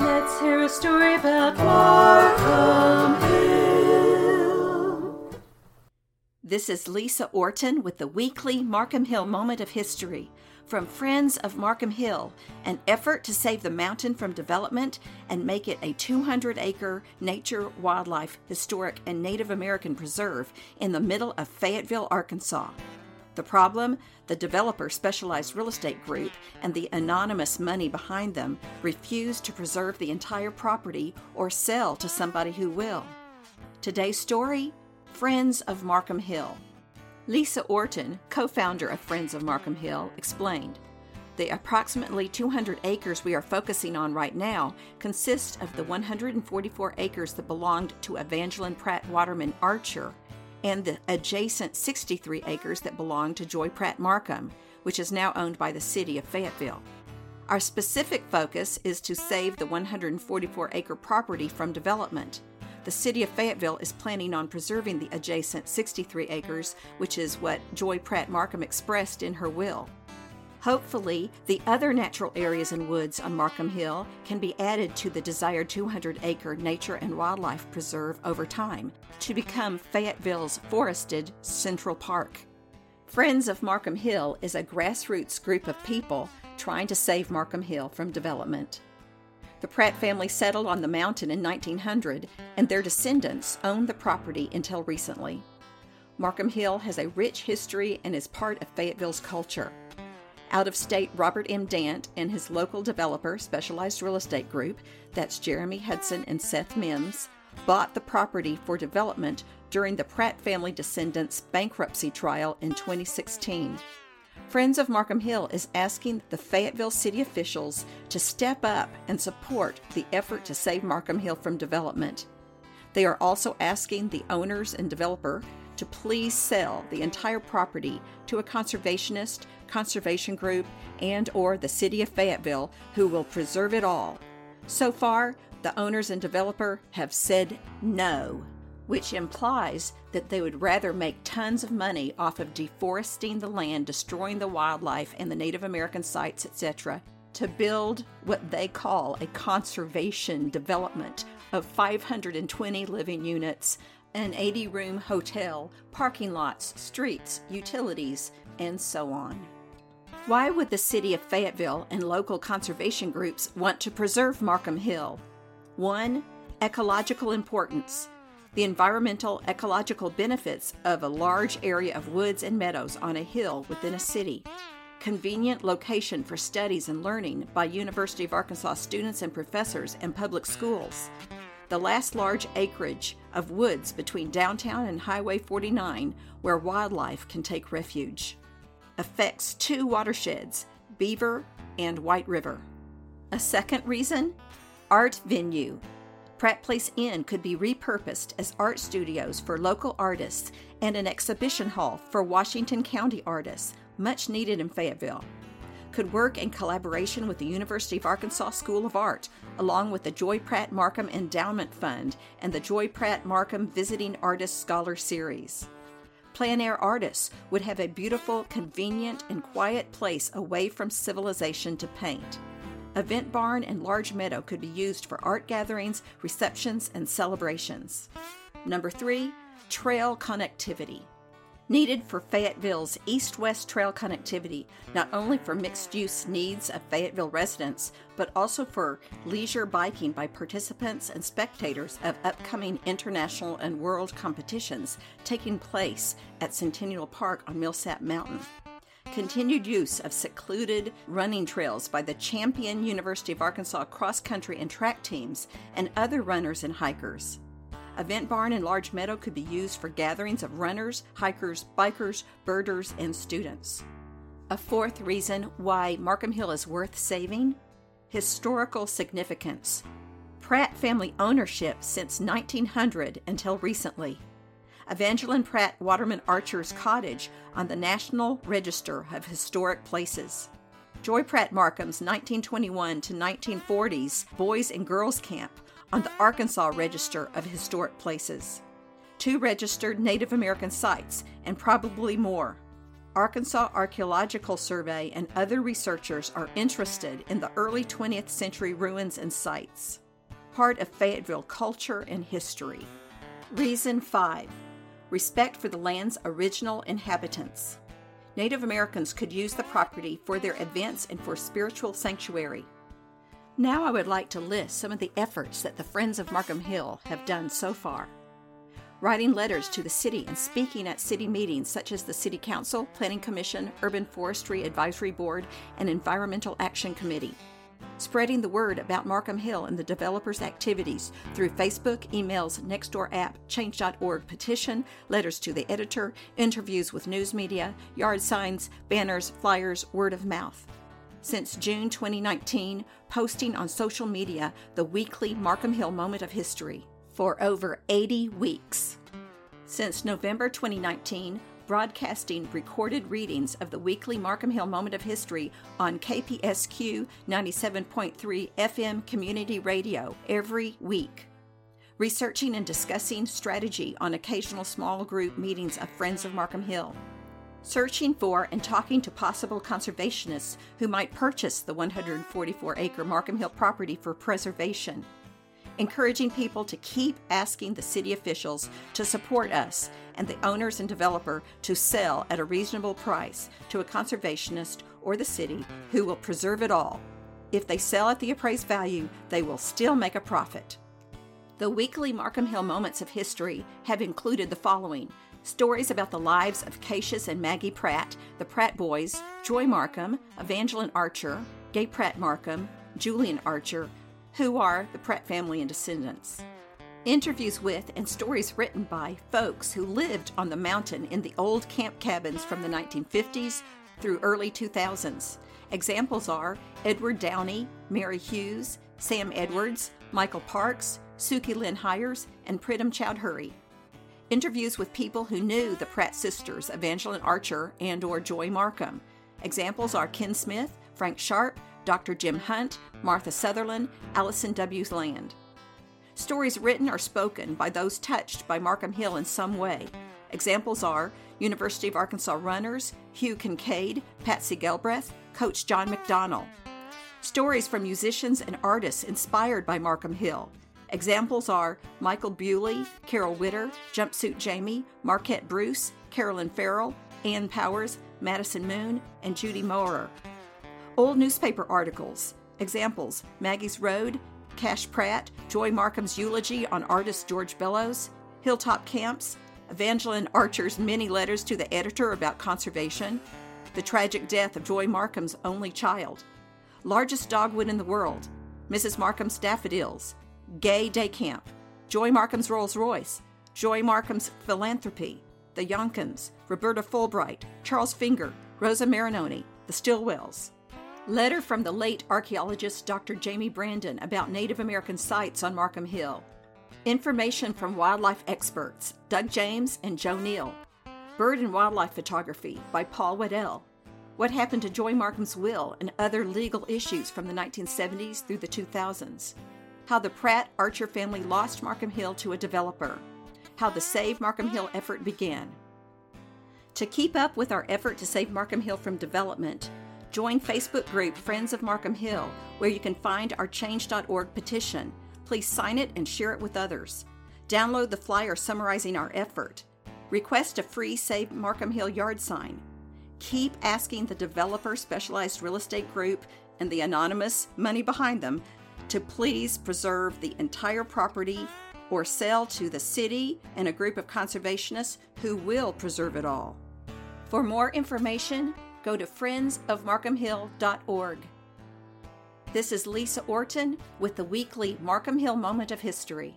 Let's hear a story about Markham Hill. This is Lisa Orton with the weekly Markham Hill Moment of History from Friends of Markham Hill, an effort to save the mountain from development and make it a 200 acre nature, wildlife, historic, and Native American preserve in the middle of Fayetteville, Arkansas. The problem? The developer Specialized Real Estate Group and the anonymous money behind them refuse to preserve the entire property or sell to somebody who will. Today's story Friends of Markham Hill. Lisa Orton, co founder of Friends of Markham Hill, explained The approximately 200 acres we are focusing on right now consist of the 144 acres that belonged to Evangeline Pratt Waterman Archer and the adjacent 63 acres that belong to Joy Pratt Markham, which is now owned by the city of Fayetteville. Our specific focus is to save the 144 acre property from development. The city of Fayetteville is planning on preserving the adjacent 63 acres, which is what Joy Pratt Markham expressed in her will. Hopefully, the other natural areas and woods on Markham Hill can be added to the desired 200 acre nature and wildlife preserve over time to become Fayetteville's forested Central Park. Friends of Markham Hill is a grassroots group of people trying to save Markham Hill from development. The Pratt family settled on the mountain in 1900, and their descendants owned the property until recently. Markham Hill has a rich history and is part of Fayetteville's culture. Out of state Robert M. Dant and his local developer, Specialized Real Estate Group, that's Jeremy Hudson and Seth Mims, bought the property for development during the Pratt family descendants' bankruptcy trial in 2016. Friends of Markham Hill is asking the Fayetteville city officials to step up and support the effort to save Markham Hill from development. They are also asking the owners and developer to please sell the entire property to a conservationist, conservation group, and or the city of Fayetteville who will preserve it all. So far, the owners and developer have said no, which implies that they would rather make tons of money off of deforesting the land, destroying the wildlife and the Native American sites, etc., to build what they call a conservation development of 520 living units, an 80 room hotel, parking lots, streets, utilities, and so on. Why would the city of Fayetteville and local conservation groups want to preserve Markham Hill? 1. Ecological importance. The environmental ecological benefits of a large area of woods and meadows on a hill within a city. Convenient location for studies and learning by University of Arkansas students and professors and public schools the last large acreage of woods between downtown and Highway 49 where wildlife can take refuge. Affects two watersheds, Beaver and White River. A second reason? Art venue. Pratt Place Inn could be repurposed as art studios for local artists and an exhibition hall for Washington County artists, much needed in Fayetteville could work in collaboration with the University of Arkansas School of Art, along with the Joy Pratt Markham Endowment Fund and the Joy Pratt Markham Visiting Artist Scholar Series. Plein air artists would have a beautiful, convenient, and quiet place away from civilization to paint. Event barn and large meadow could be used for art gatherings, receptions, and celebrations. Number three, trail connectivity needed for Fayetteville's east west trail connectivity, not only for mixed use needs of Fayetteville residents, but also for leisure biking by participants and spectators of upcoming international and world competitions taking place at Centennial Park on Millsap Mountain. Continued use of secluded running trails by the champion University of Arkansas cross country and track teams and other runners and hikers Event Barn and Large Meadow could be used for gatherings of runners, hikers, bikers, birders, and students. A fourth reason why Markham Hill is worth saving historical significance. Pratt family ownership since 1900 until recently. Evangeline Pratt Waterman Archer's cottage on the National Register of Historic Places. Joy Pratt Markham's 1921 to 1940s Boys and Girls Camp on the Arkansas Register of Historic Places, two registered Native American sites, and probably more. Arkansas Archaeological Survey and other researchers are interested in the early 20th century ruins and sites, part of Fayetteville culture and history. Reason 5 Respect for the land's original inhabitants. Native Americans could use the property for their events and for spiritual sanctuary. Now I would like to list some of the efforts that the Friends of Markham Hill have done so far. Writing letters to the city and speaking at city meetings such as the City Council, Planning Commission, Urban Forestry Advisory Board, and Environmental Action Committee. Spreading the word about Markham Hill and the developers' activities through Facebook, emails, Nextdoor app, Change.org petition, letters to the editor, interviews with news media, yard signs, banners, flyers, word of mouth since June 2019, posting on social media the weekly Markham Hill Moment of History for over 80 weeks. Since November 2019, broadcasting recorded readings of the weekly Markham Hill Moment of History on KPSQ 97.3 FM community radio every week. Researching and discussing strategy on occasional small group meetings of Friends of Markham Hill searching for and talking to possible conservationists who might purchase the 144 acre Markham Hill property for preservation, encouraging people to keep asking the city officials to support us and the owners and developer to sell at a reasonable price to a conservationist or the city who will preserve it all. If they sell at the appraised value, they will still make a profit. The weekly Markham Hill Moments of History have included the following Stories about the lives of Cassius and Maggie Pratt, the Pratt boys, Joy Markham, Evangeline Archer, Gay Pratt Markham, Julian Archer, who are the Pratt family and descendants. Interviews with and stories written by folks who lived on the mountain in the old camp cabins from the 1950s through early 2000s. Examples are Edward Downey, Mary Hughes, Sam Edwards, Michael Parks, Suki Lynn Hires, and Pritam Chowdhury interviews with people who knew the Pratt sisters, Evangeline Archer and or Joy Markham. Examples are Ken Smith, Frank Sharp, Dr. Jim Hunt, Martha Sutherland, Allison W. Land. Stories written or spoken by those touched by Markham Hill in some way. Examples are University of Arkansas runners, Hugh Kincaid, Patsy Gelbreth, Coach John McDonnell. Stories from musicians and artists inspired by Markham Hill, Examples are Michael Bewley, Carol Witter, Jumpsuit Jamie, Marquette Bruce, Carolyn Farrell, Ann Powers, Madison Moon, and Judy Moerer. Old newspaper articles. Examples Maggie's Road, Cash Pratt, Joy Markham's eulogy on artist George Bellows, Hilltop Camps, Evangeline Archer's many letters to the editor about conservation, the tragic death of Joy Markham's only child, largest dogwood in the world, Mrs. Markham's daffodils, Gay Day Camp, Joy Markham's Rolls Royce, Joy Markham's Philanthropy, the Yonkins, Roberta Fulbright, Charles Finger, Rosa Marinoni, the Stillwells. Letter from the late archaeologist Dr. Jamie Brandon about Native American sites on Markham Hill. Information from wildlife experts Doug James and Joe Neal. Bird and Wildlife Photography by Paul Waddell. What happened to Joy Markham's will and other legal issues from the 1970s through the 2000s how the Pratt Archer family lost Markham Hill to a developer, how the Save Markham Hill effort began. To keep up with our effort to save Markham Hill from development, join Facebook group Friends of Markham Hill, where you can find our change.org petition. Please sign it and share it with others. Download the flyer summarizing our effort. Request a free Save Markham Hill yard sign. Keep asking the developer specialized real estate group and the anonymous money behind them to please preserve the entire property or sell to the city and a group of conservationists who will preserve it all. For more information, go to friendsofmarkhamhill.org. This is Lisa Orton with the weekly Markham Hill Moment of History.